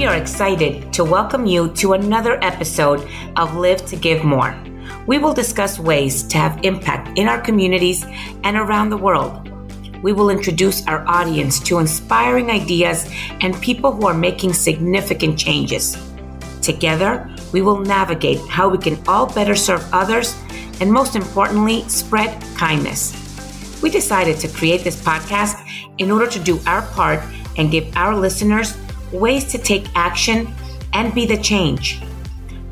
we are excited to welcome you to another episode of Live to Give More. We will discuss ways to have impact in our communities and around the world. We will introduce our audience to inspiring ideas and people who are making significant changes. Together, we will navigate how we can all better serve others and, most importantly, spread kindness. We decided to create this podcast in order to do our part and give our listeners ways to take action and be the change.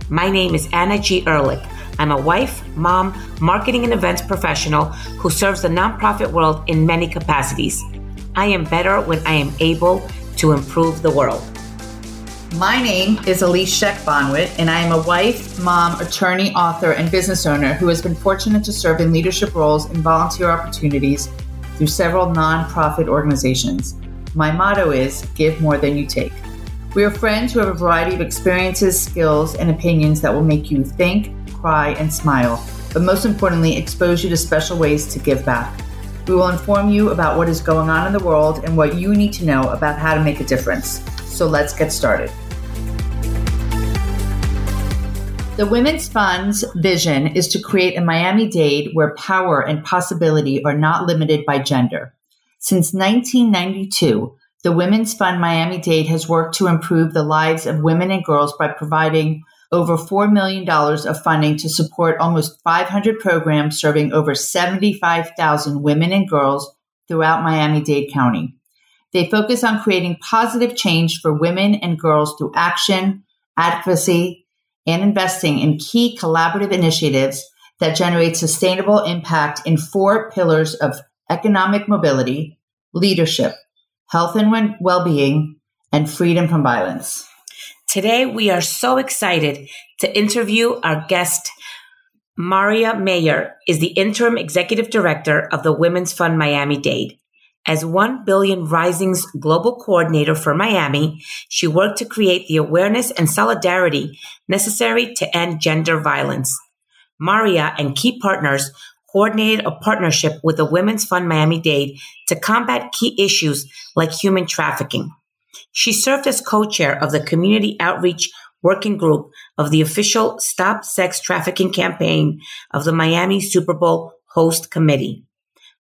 My name is Anna G. Ehrlich. I'm a wife, mom, marketing and events professional who serves the nonprofit world in many capacities. I am better when I am able to improve the world. My name is Elise Sheck Bonwit, and I am a wife, mom, attorney, author, and business owner who has been fortunate to serve in leadership roles and volunteer opportunities through several nonprofit organizations. My motto is give more than you take. We are friends who have a variety of experiences, skills, and opinions that will make you think, cry, and smile, but most importantly, expose you to special ways to give back. We will inform you about what is going on in the world and what you need to know about how to make a difference. So let's get started. The Women's Fund's vision is to create a Miami Dade where power and possibility are not limited by gender. Since 1992, the Women's Fund Miami Dade has worked to improve the lives of women and girls by providing over $4 million of funding to support almost 500 programs serving over 75,000 women and girls throughout Miami Dade County. They focus on creating positive change for women and girls through action, advocacy, and investing in key collaborative initiatives that generate sustainable impact in four pillars of economic mobility, leadership, health and well being, and freedom from violence. Today, we are so excited to interview our guest. Maria Mayer is the interim executive director of the Women's Fund Miami Dade. As 1 Billion Rising's global coordinator for Miami, she worked to create the awareness and solidarity necessary to end gender violence. Maria and key partners coordinated a partnership with the Women's Fund Miami Dade to combat key issues like human trafficking. She served as co-chair of the Community Outreach Working Group of the official Stop Sex Trafficking campaign of the Miami Super Bowl Host Committee.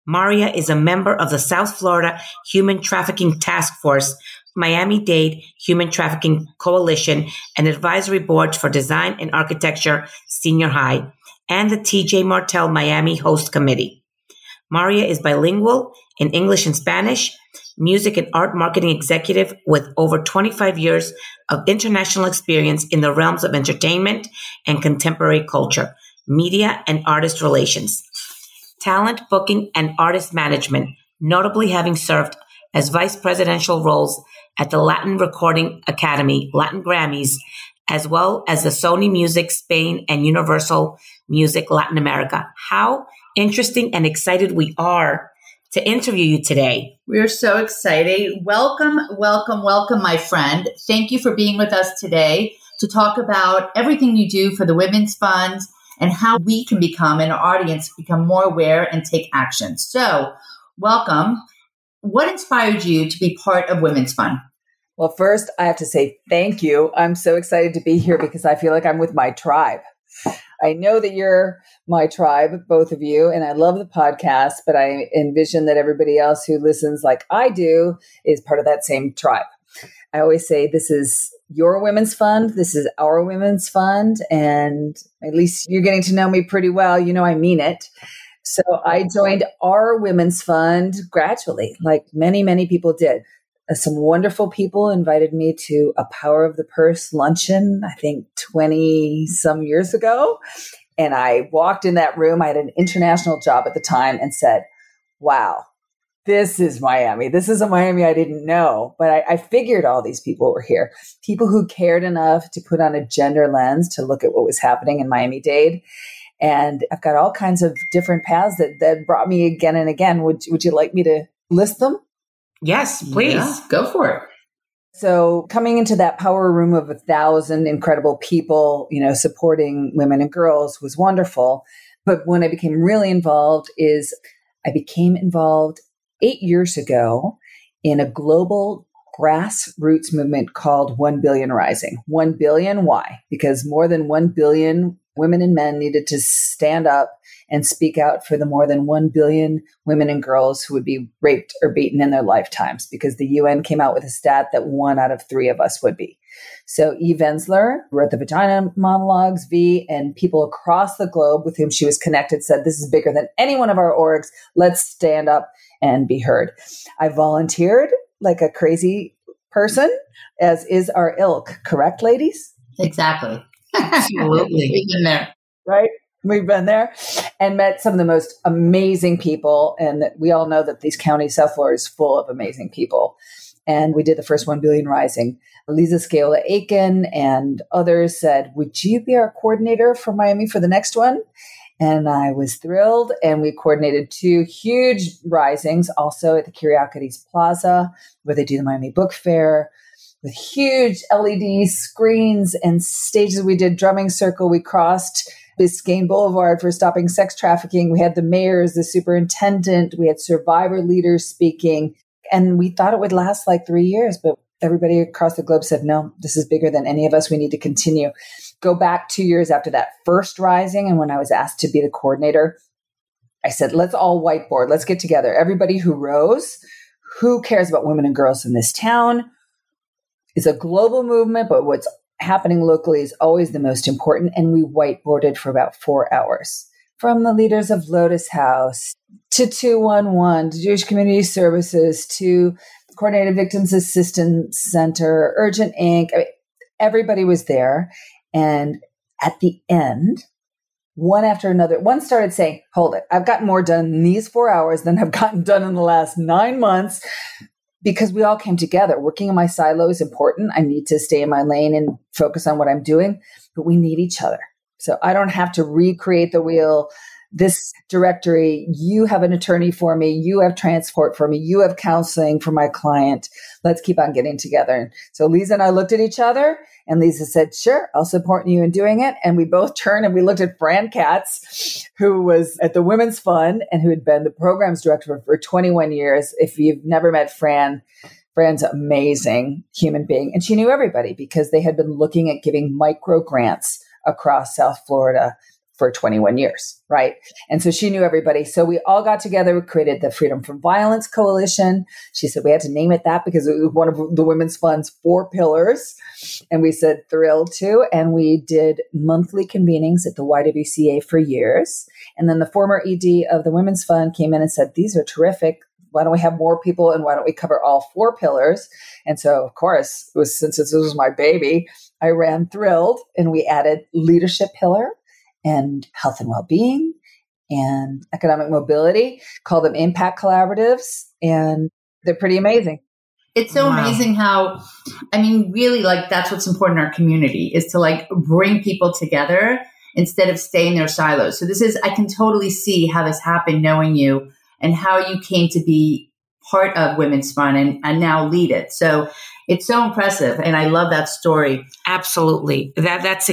Maria is a member of the South Florida Human Trafficking Task Force, Miami Dade Human Trafficking Coalition, and advisory board for design and architecture senior high, and the TJ Martell Miami Host Committee. Maria is bilingual in English and Spanish, music and art marketing executive with over 25 years of international experience in the realms of entertainment and contemporary culture, media and artist relations, talent booking and artist management, notably having served as vice presidential roles at the Latin Recording Academy, Latin Grammys, as well as the Sony Music Spain and Universal Music Latin America. How interesting and excited we are to interview you today. We are so excited. Welcome, welcome, welcome, my friend. Thank you for being with us today to talk about everything you do for the Women's Fund and how we can become, our audience become more aware and take action. So, welcome. What inspired you to be part of Women's Fund? Well, first, I have to say thank you. I'm so excited to be here because I feel like I'm with my tribe. I know that you're my tribe, both of you, and I love the podcast, but I envision that everybody else who listens like I do is part of that same tribe. I always say this is your women's fund, this is our women's fund, and at least you're getting to know me pretty well. You know, I mean it. So I joined our women's fund gradually, like many, many people did. Uh, some wonderful people invited me to a Power of the Purse luncheon, I think 20 some years ago. And I walked in that room. I had an international job at the time and said, wow, this is Miami. This is a Miami I didn't know, but I, I, figured all these people were here. People who cared enough to put on a gender lens to look at what was happening in Miami Dade. And I've got all kinds of different paths that, that brought me again and again. Would, would you like me to list them? Yes, please. Yeah, go for it. So coming into that power room of a thousand incredible people, you know, supporting women and girls was wonderful. But when I became really involved is I became involved eight years ago in a global grassroots movement called 1 Billion Rising. 1 billion, why? Because more than 1 billion women and men needed to stand up and speak out for the more than 1 billion women and girls who would be raped or beaten in their lifetimes because the UN came out with a stat that one out of three of us would be. So Eve Ensler wrote the Vagina Monologues, V, and people across the globe with whom she was connected said, This is bigger than any one of our orgs. Let's stand up and be heard. I volunteered like a crazy person, as is our ilk, correct, ladies? Exactly. Absolutely. We've been there. Right? We've been there and met some of the most amazing people. And we all know that these counties, South Florida is full of amazing people. And we did the first 1 billion rising. Lisa Scala Aiken and others said, Would you be our coordinator for Miami for the next one? And I was thrilled. And we coordinated two huge risings also at the Curiosities Plaza, where they do the Miami Book Fair with huge LED screens and stages. We did drumming circle. We crossed Biscayne Boulevard for stopping sex trafficking. We had the mayors, the superintendent, we had survivor leaders speaking. And we thought it would last like three years, but everybody across the globe said, no, this is bigger than any of us. We need to continue. Go back two years after that first rising. And when I was asked to be the coordinator, I said, let's all whiteboard. Let's get together. Everybody who rose, who cares about women and girls in this town? It's a global movement, but what's happening locally is always the most important. And we whiteboarded for about four hours. From the leaders of Lotus House to 211, to Jewish Community Services, to Coordinated Victims Assistance Center, Urgent Inc. I mean, everybody was there. And at the end, one after another, one started saying, Hold it, I've gotten more done in these four hours than I've gotten done in the last nine months because we all came together. Working in my silo is important. I need to stay in my lane and focus on what I'm doing, but we need each other. So I don't have to recreate the wheel this directory, you have an attorney for me, you have transport for me, you have counseling for my client. Let's keep on getting together. So Lisa and I looked at each other and Lisa said, sure, I'll support you in doing it. And we both turned and we looked at Fran Katz, who was at the Women's Fund and who had been the programs director for 21 years. If you've never met Fran, Fran's amazing human being. And she knew everybody because they had been looking at giving micro grants across South Florida for 21 years, right? And so she knew everybody. So we all got together, we created the Freedom from Violence Coalition. She said we had to name it that because it was one of the Women's Fund's four pillars. And we said thrilled to. And we did monthly convenings at the YWCA for years. And then the former ED of the Women's Fund came in and said, these are terrific. Why don't we have more people and why don't we cover all four pillars? And so, of course, it was since this was my baby, I ran thrilled and we added leadership pillar and health and well-being and economic mobility. Call them impact collaboratives, and they're pretty amazing. It's so wow. amazing how, I mean, really, like that's what's important in our community is to like bring people together instead of stay in their silos. So this is, I can totally see how this happened knowing you and how you came to be part of Women's Fund and, and now lead it. So it's so impressive and i love that story. Absolutely. That that's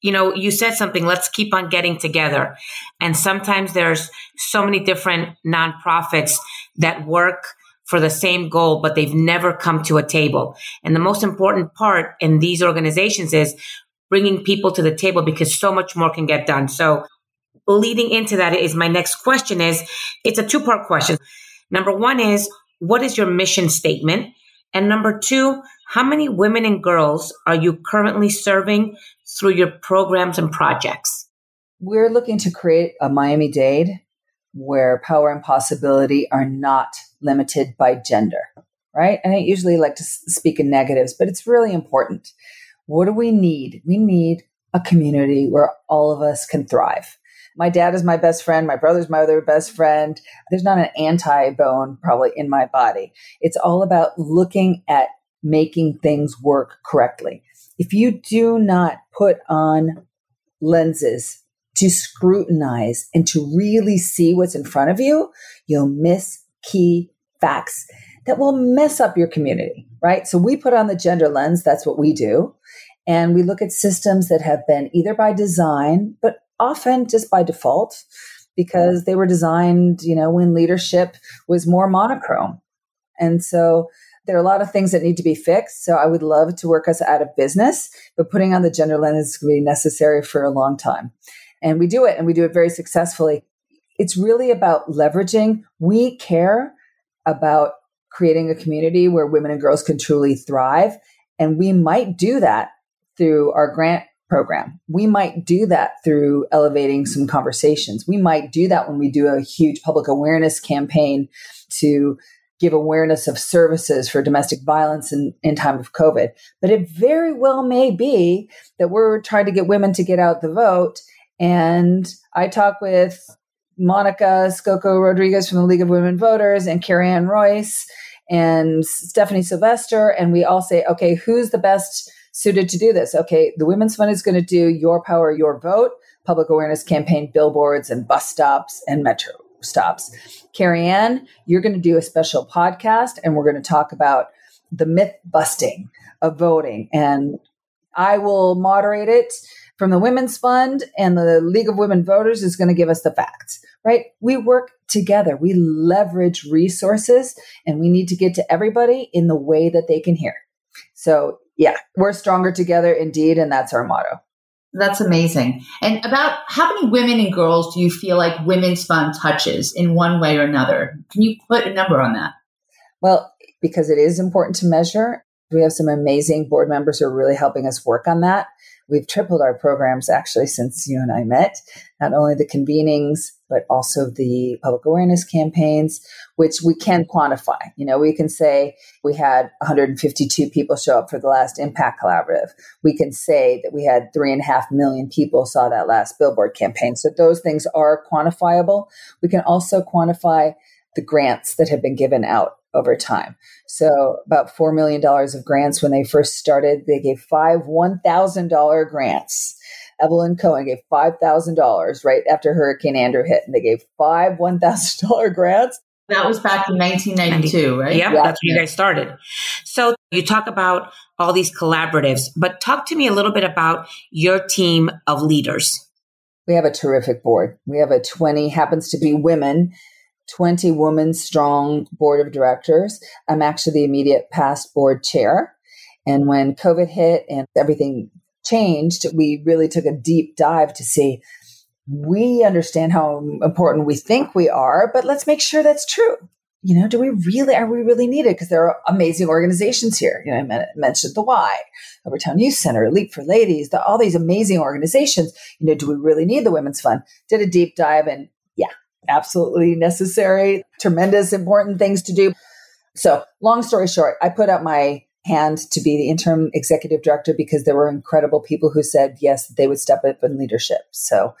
you know you said something let's keep on getting together. And sometimes there's so many different nonprofits that work for the same goal but they've never come to a table. And the most important part in these organizations is bringing people to the table because so much more can get done. So leading into that is my next question is it's a two part question. Number one is what is your mission statement and number two, how many women and girls are you currently serving through your programs and projects? We're looking to create a Miami Dade where power and possibility are not limited by gender, right? And I usually like to speak in negatives, but it's really important. What do we need? We need a community where all of us can thrive. My dad is my best friend. My brother's my other best friend. There's not an anti bone probably in my body. It's all about looking at making things work correctly. If you do not put on lenses to scrutinize and to really see what's in front of you, you'll miss key facts that will mess up your community, right? So we put on the gender lens. That's what we do. And we look at systems that have been either by design, but often just by default because they were designed, you know, when leadership was more monochrome. And so There are a lot of things that need to be fixed. So I would love to work us out of business, but putting on the gender lens is going to be necessary for a long time. And we do it and we do it very successfully. It's really about leveraging. We care about creating a community where women and girls can truly thrive. And we might do that through our grant program. We might do that through elevating some conversations. We might do that when we do a huge public awareness campaign to give awareness of services for domestic violence in, in time of COVID. But it very well may be that we're trying to get women to get out the vote. And I talk with Monica Scocco Rodriguez from the League of Women Voters and Carrie Ann Royce and Stephanie Sylvester. And we all say, okay, who's the best suited to do this? Okay, the Women's Fund is going to do Your Power, Your Vote, public awareness campaign, billboards, and bus stops and metro stops. Carrie Ann, you're going to do a special podcast and we're going to talk about the myth busting of voting. And I will moderate it from the Women's Fund and the League of Women Voters is going to give us the facts, right? We work together. We leverage resources and we need to get to everybody in the way that they can hear. So, yeah, we're stronger together indeed. And that's our motto. That's amazing. And about how many women and girls do you feel like Women's Fund touches in one way or another? Can you put a number on that? Well, because it is important to measure, we have some amazing board members who are really helping us work on that. We've tripled our programs actually since you and I met, not only the convenings, but also the public awareness campaigns, which we can quantify. You know, we can say we had 152 people show up for the last Impact Collaborative. We can say that we had three and a half million people saw that last billboard campaign. So those things are quantifiable. We can also quantify the grants that have been given out over time. So about $4 million of grants when they first started. They gave five $1,000 grants. Evelyn Cohen gave $5,000 right after Hurricane Andrew hit, and they gave five $1,000 grants. That was back in 1992, right? Yep, yeah, that's when you guys started. So you talk about all these collaboratives, but talk to me a little bit about your team of leaders. We have a terrific board. We have a 20, happens to be women 20 woman strong board of directors. I'm actually the immediate past board chair. And when COVID hit and everything changed, we really took a deep dive to see we understand how important we think we are, but let's make sure that's true. You know, do we really, are we really needed? Because there are amazing organizations here. You know, I mentioned the Y, Overtown Youth Center, Leap for Ladies, the, all these amazing organizations. You know, do we really need the Women's Fund? Did a deep dive and absolutely necessary, tremendous, important things to do. So, long story short, I put up my hand to be the interim executive director because there were incredible people who said yes, they would step up in leadership. So,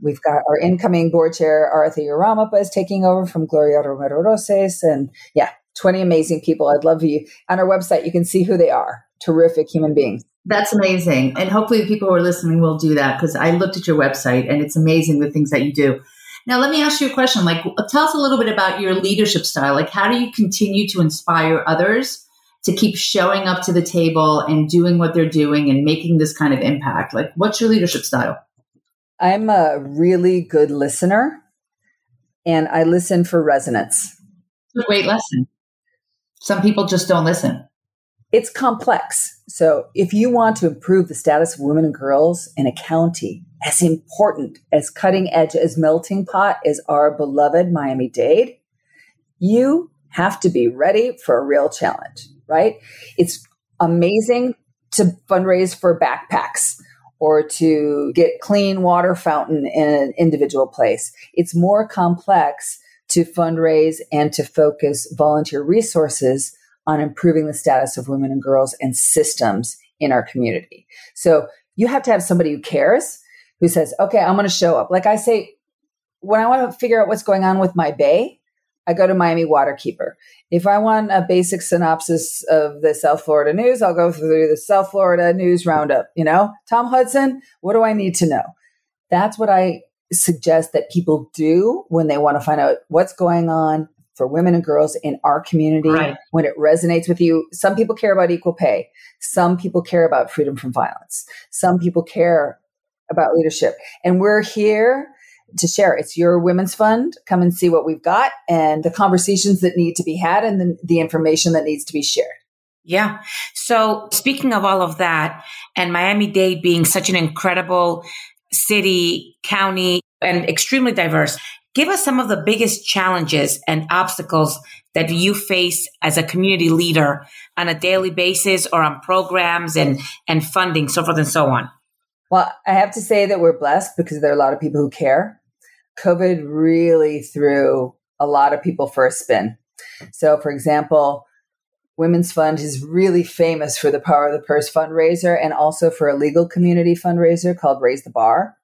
we've got our incoming board chair, Arthur Yaramapa, is taking over from Gloria Romero Roses. And yeah, 20 amazing people. I'd love you. On our website, you can see who they are. Terrific human beings. That's amazing. And hopefully, people who are listening will do that because I looked at your website and it's amazing the things that you do. Now, let me ask you a question. Like, tell us a little bit about your leadership style. Like, how do you continue to inspire others to keep showing up to the table and doing what they're doing and making this kind of impact? Like, what's your leadership style? I'm a really good listener and I listen for resonance. a great lesson. Some people just don't listen. It's complex. So, if you want to improve the status of women and girls in a county, as important as cutting edge as melting pot is our beloved Miami Dade, you have to be ready for a real challenge, right? It's amazing to fundraise for backpacks or to get clean water fountain in an individual place. It's more complex to fundraise and to focus volunteer resources on improving the status of women and girls and systems in our community. So you have to have somebody who cares who says, okay, I'm going to show up. Like I say, when I want to figure out what's going on with my bay, I go to Miami Waterkeeper. If I want a basic synopsis of the South Florida news, I'll go through the South Florida news roundup. You know, Tom Hudson, what do I need to know? That's what I suggest that people do when they want to find out what's going on for women and girls in our community right. when it resonates with you. Some people care about equal pay. Some people care about freedom from violence. Some people care about leadership. And we're here to share. It's your women's fund. Come and see what we've got and the conversations that need to be had and the, the information that needs to be shared. Yeah. So speaking of all of that and Miami Dade being such an incredible city, county, and extremely diverse, give us some of the biggest challenges and obstacles that you face as a community leader on a daily basis or on programs and, and funding, so forth and so on. Well, I have to say that we're blessed because there are a lot of people who care. COVID really threw a lot of people for a spin. So, for example, Women's Fund is really famous for the Power of the Purse fundraiser and also for a legal community fundraiser called Raise the Bar.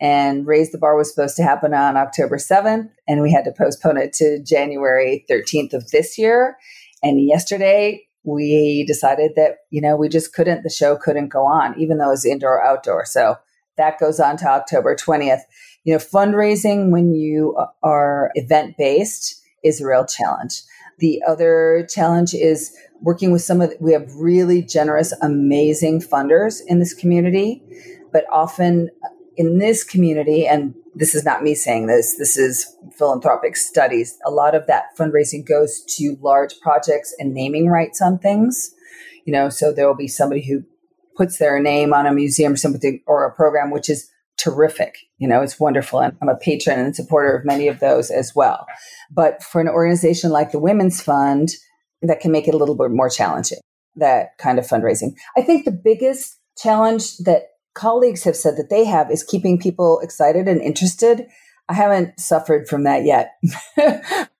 And Raise the Bar was supposed to happen on October 7th, and we had to postpone it to January 13th of this year. And yesterday, we decided that, you know, we just couldn't, the show couldn't go on, even though it was indoor outdoor. So that goes on to October 20th. You know, fundraising when you are event based is a real challenge. The other challenge is working with some of, the, we have really generous, amazing funders in this community, but often in this community, and this is not me saying this, this is philanthropic studies. A lot of that fundraising goes to large projects and naming rights on things. You know, so there will be somebody who puts their name on a museum or something or a program, which is terrific. You know, it's wonderful. And I'm a patron and supporter of many of those as well. But for an organization like the Women's Fund, that can make it a little bit more challenging, that kind of fundraising. I think the biggest challenge that colleagues have said that they have is keeping people excited and interested. I haven't suffered from that yet.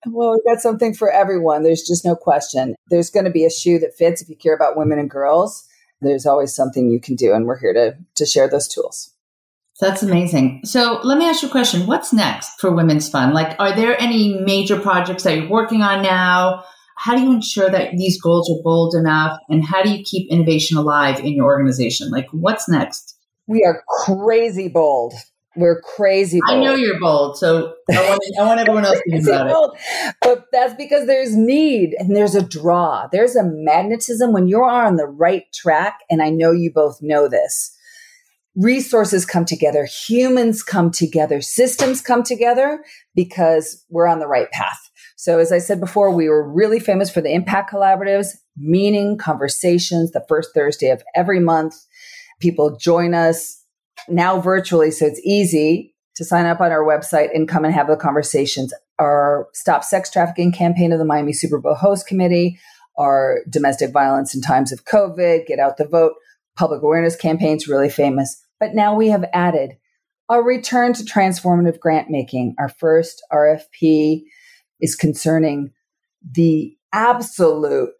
well, we've got something for everyone. There's just no question. There's going to be a shoe that fits if you care about women and girls. There's always something you can do, and we're here to, to share those tools. That's amazing. So let me ask you a question. What's next for Women's Fund? Like, are there any major projects that you're working on now? how do you ensure that these goals are bold enough and how do you keep innovation alive in your organization like what's next we are crazy bold we're crazy bold. I know you're bold, so I want, I want everyone else to know about bold. it. But that's because there's need and there's a draw. There's a magnetism when you are on the right track, and I know you both know this. Resources come together, humans come together, systems come together because we're on the right path. So, as I said before, we were really famous for the impact collaboratives, meaning conversations the first Thursday of every month. People join us now virtually, so it's easy to sign up on our website and come and have the conversations. Our Stop Sex Trafficking campaign of the Miami Super Bowl host committee, our domestic violence in times of COVID, get out the vote, public awareness campaigns, really famous. But now we have added a return to transformative grant making, our first RFP is concerning the absolute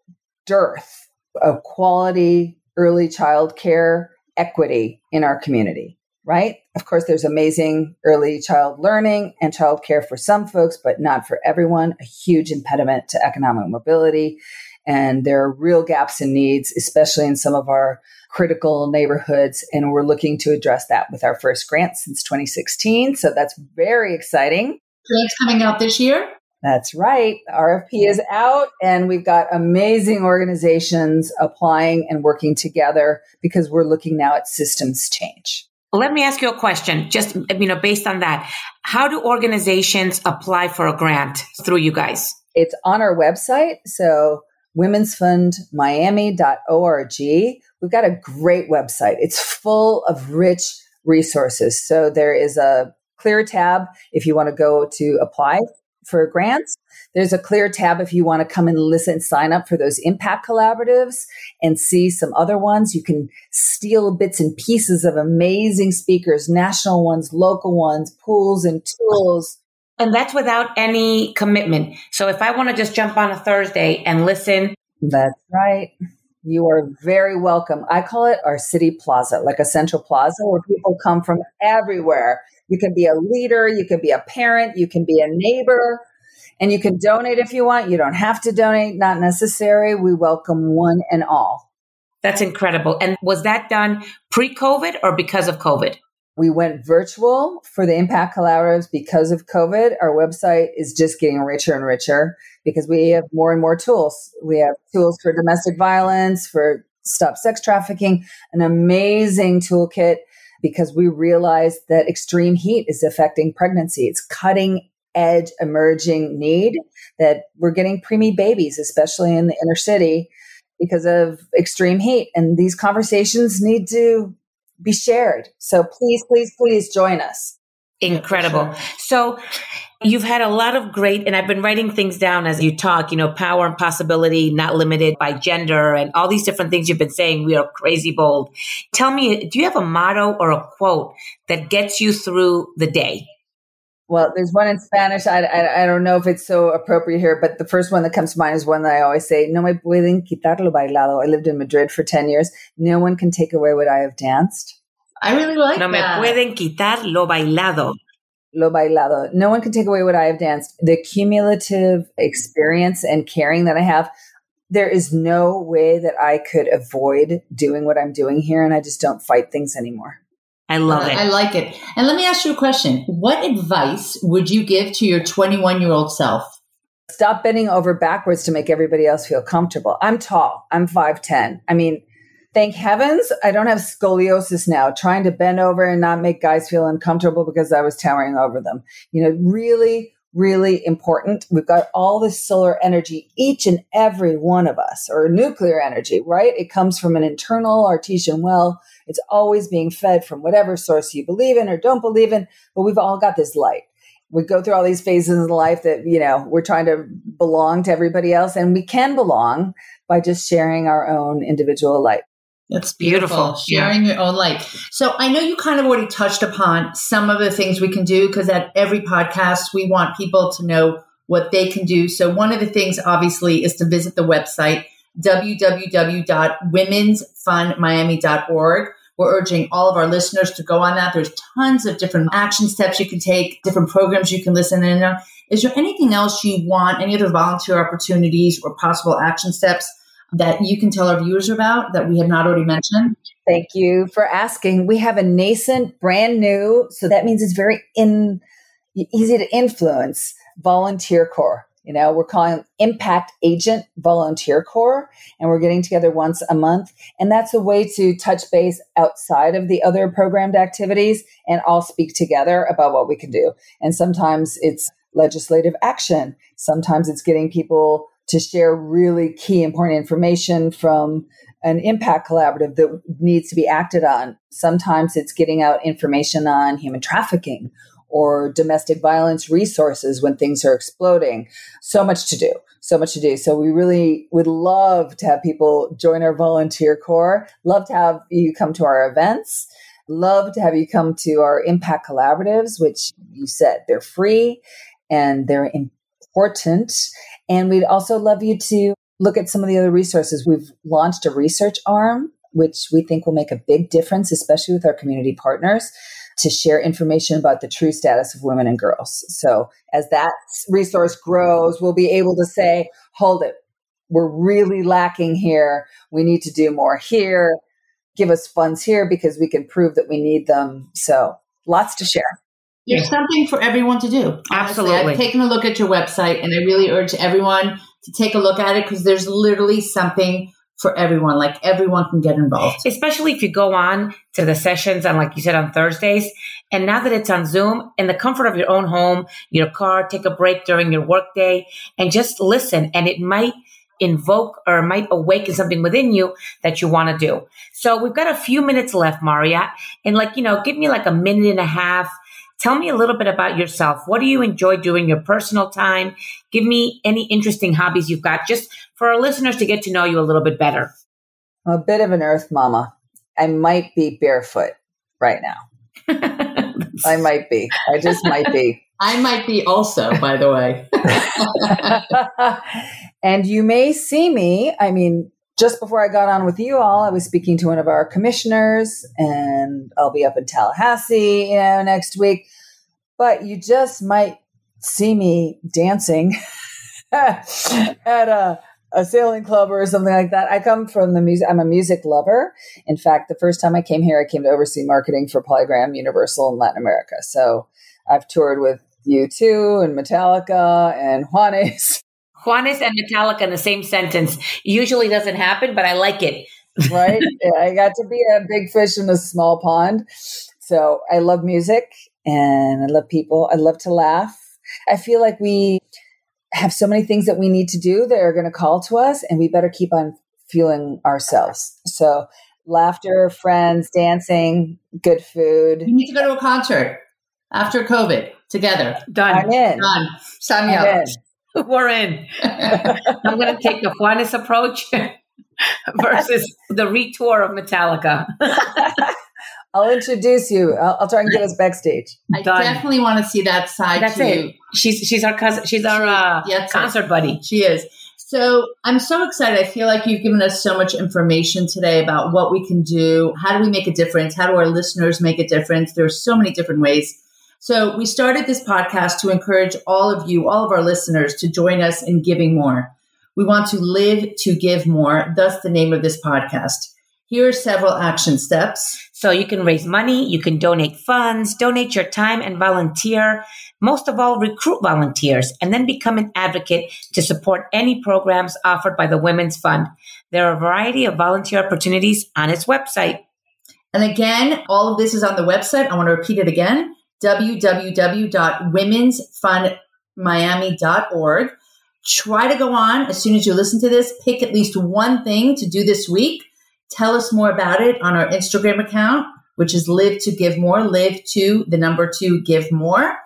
dearth of quality early child care equity in our community, right? Of course, there's amazing early child learning and child care for some folks, but not for everyone, a huge impediment to economic mobility. And there are real gaps in needs, especially in some of our critical neighborhoods. And we're looking to address that with our first grant since 2016. So that's very exciting. Grants coming out this year? That's right. RFP is out and we've got amazing organizations applying and working together because we're looking now at systems change. Let me ask you a question, just you know, based on that. How do organizations apply for a grant through you guys? It's on our website. So womensfundmiami.org. We've got a great website. It's full of rich resources. So there is a clear tab if you want to go to apply for grants. There's a clear tab if you want to come and listen, sign up for those impact collaboratives and see some other ones. You can steal bits and pieces of amazing speakers, national ones, local ones, pools and tools. And that's without any commitment. So if I want to just jump on a Thursday and listen. That's right. You are very welcome. I call it our city plaza, like a central plaza where people come from everywhere you can be a leader, you can be a parent, you can be a neighbor, and you can donate if you want. You don't have to donate, not necessary. We welcome one and all. That's incredible. And was that done pre COVID or because of COVID? We went virtual for the Impact Collaboratives because of COVID. Our website is just getting richer and richer because we have more and more tools. We have tools for domestic violence, for stop sex trafficking, an amazing toolkit because we realize that extreme heat is affecting pregnancy. It's cutting edge emerging need that we're getting preemie babies, especially in the inner city, because of extreme heat. And these conversations need to be shared. So please, please, please join us. Incredible. So you've had a lot of great, and I've been writing things down as you talk, you know, power and possibility, not limited by gender and all these different things you've been saying. We are crazy bold. Tell me, do you have a motto or a quote that gets you through the day? Well, there's one in Spanish. I, I, I, don't know if it's so appropriate here, but the first one that comes to mind is one that I always say, No me pueden quitar lo bailado. I lived in Madrid for 10 years. No one can take away what I have danced. I really like no that. No me pueden quitar lo bailado. Lo bailado. No one can take away what I have danced. The cumulative experience and caring that I have, there is no way that I could avoid doing what I'm doing here, and I just don't fight things anymore. I love uh, it. I like it. And let me ask you a question. What advice would you give to your 21 year old self? Stop bending over backwards to make everybody else feel comfortable. I'm tall. I'm 5'10. I mean, thank heavens I don't have scoliosis now, trying to bend over and not make guys feel uncomfortable because I was towering over them. You know, really, really important. We've got all this solar energy, each and every one of us, or nuclear energy, right? It comes from an internal artesian well it's always being fed from whatever source you believe in or don't believe in, but we've all got this light. We go through all these phases in life that, you know, we're trying to belong to everybody else, and we can belong by just sharing our own individual light. That's beautiful. beautiful. Sharing yeah. your own light. So I know you kind of already touched upon some of the things we can do because at every podcast, we want people to know what they can do. So one of the things, obviously, is to visit the website www.womensfunmiami.org. We're urging all of our listeners to go on that. There's tons of different action steps you can take, different programs you can listen in on. Is there anything else you want, any other volunteer opportunities or possible action steps that you can tell our viewers about that we have not already mentioned? Thank you for asking. We have a nascent, brand new, so that means it's very in easy to influence volunteer corps. You know, we're calling Impact Agent Volunteer Corps, and we're getting together once a month. And that's a way to touch base outside of the other programmed activities and all speak together about what we can do. And sometimes it's legislative action, sometimes it's getting people to share really key important information from an impact collaborative that needs to be acted on. Sometimes it's getting out information on human trafficking or domestic violence resources when things are exploding. So much to do, so much to do. So we really would love to have people join our volunteer corps, love to have you come to our events. Love to have you come to our impact collaboratives, which you said they're free and they're important. And we'd also love you to look at some of the other resources. We've launched a research arm, which we think will make a big difference, especially with our community partners to share information about the true status of women and girls. So as that resource grows, we'll be able to say, hold it, we're really lacking here. We need to do more here. Give us funds here because we can prove that we need them. So lots to share. There's something for everyone to do. Absolutely. I've taken a look at your website and I really urge everyone to take a look at it because there's literally something for everyone. Like everyone can get involved. Especially if you go on to the sessions and like you said, on Thursdays. And now that it's on Zoom, in the comfort of your own home, your car, take a break during your workday and just listen. And it might invoke or might awaken something within you that you want to do. So we've got a few minutes left, Maria. And like, you know, give me like a minute and a half Tell me a little bit about yourself. What do you enjoy doing your personal time? Give me any interesting hobbies you've got just for our listeners to get to know you a little bit better. I'm a bit of an earth mama. I might be barefoot right now. I might be. I just might be. I might be also, by the way. and you may see me. I mean, just before I got on with you all, I was speaking to one of our commissioners, and I'll be up in Tallahassee, you know, next week. But you just might see me dancing at a, a sailing club or something like that. I come from the music. I'm a music lover. In fact, the first time I came here, I came to oversee marketing for Polygram Universal in Latin America. So I've toured with U2 and Metallica and Juanes Juanes and Metallica in the same sentence usually doesn't happen, but I like it. right? Yeah, I got to be a big fish in a small pond. So I love music and I love people. I love to laugh. I feel like we have so many things that we need to do that are going to call to us, and we better keep on fueling ourselves. So laughter, friends, dancing, good food. You need to go to a concert after COVID together. Done. I'm in. Done. Sign me I'm up. In. We're in. I'm going to take the Juanes approach versus the retour of Metallica. I'll introduce you. I'll, I'll try and get us backstage. I Done. definitely want to see that side That's to it. She's she's our cousin. She's our uh, She- that's it. concert buddy. She is. So I'm so excited. I feel like you've given us so much information today about what we can do. How do we make a difference? How do our listeners make a difference? There's so many different ways. So we started this podcast to encourage all of you, all of our listeners to join us in giving more. We want to live to give more, thus the name of this podcast. Here are several action steps. So you can raise money, you can donate funds, donate your time and volunteer. Most of all, recruit volunteers and then become an advocate to support any programs offered by the Women's Fund. There are a variety of volunteer opportunities on its website. And again, all of this is on the website. I want to repeat it again www.womensfundmiami.org. Try to go on as soon as you listen to this, pick at least one thing to do this week. Tell us more about it on our Instagram account, which is live to give more, live to the number two give more.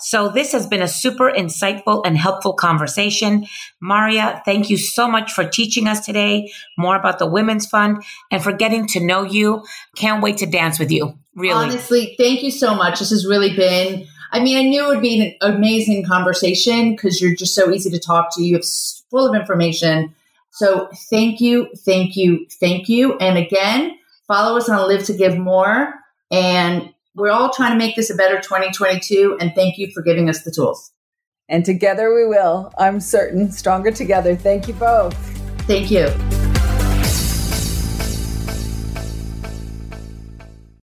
So this has been a super insightful and helpful conversation. Maria, thank you so much for teaching us today more about the Women's Fund and for getting to know you. Can't wait to dance with you. Really. Honestly, thank you so much. This has really been, I mean, I knew it would be an amazing conversation because you're just so easy to talk to. You have full of information. So thank you, thank you, thank you. And again, follow us on Live to Give More. And we're all trying to make this a better 2022. And thank you for giving us the tools. And together we will. I'm certain. Stronger together. Thank you both. Thank you.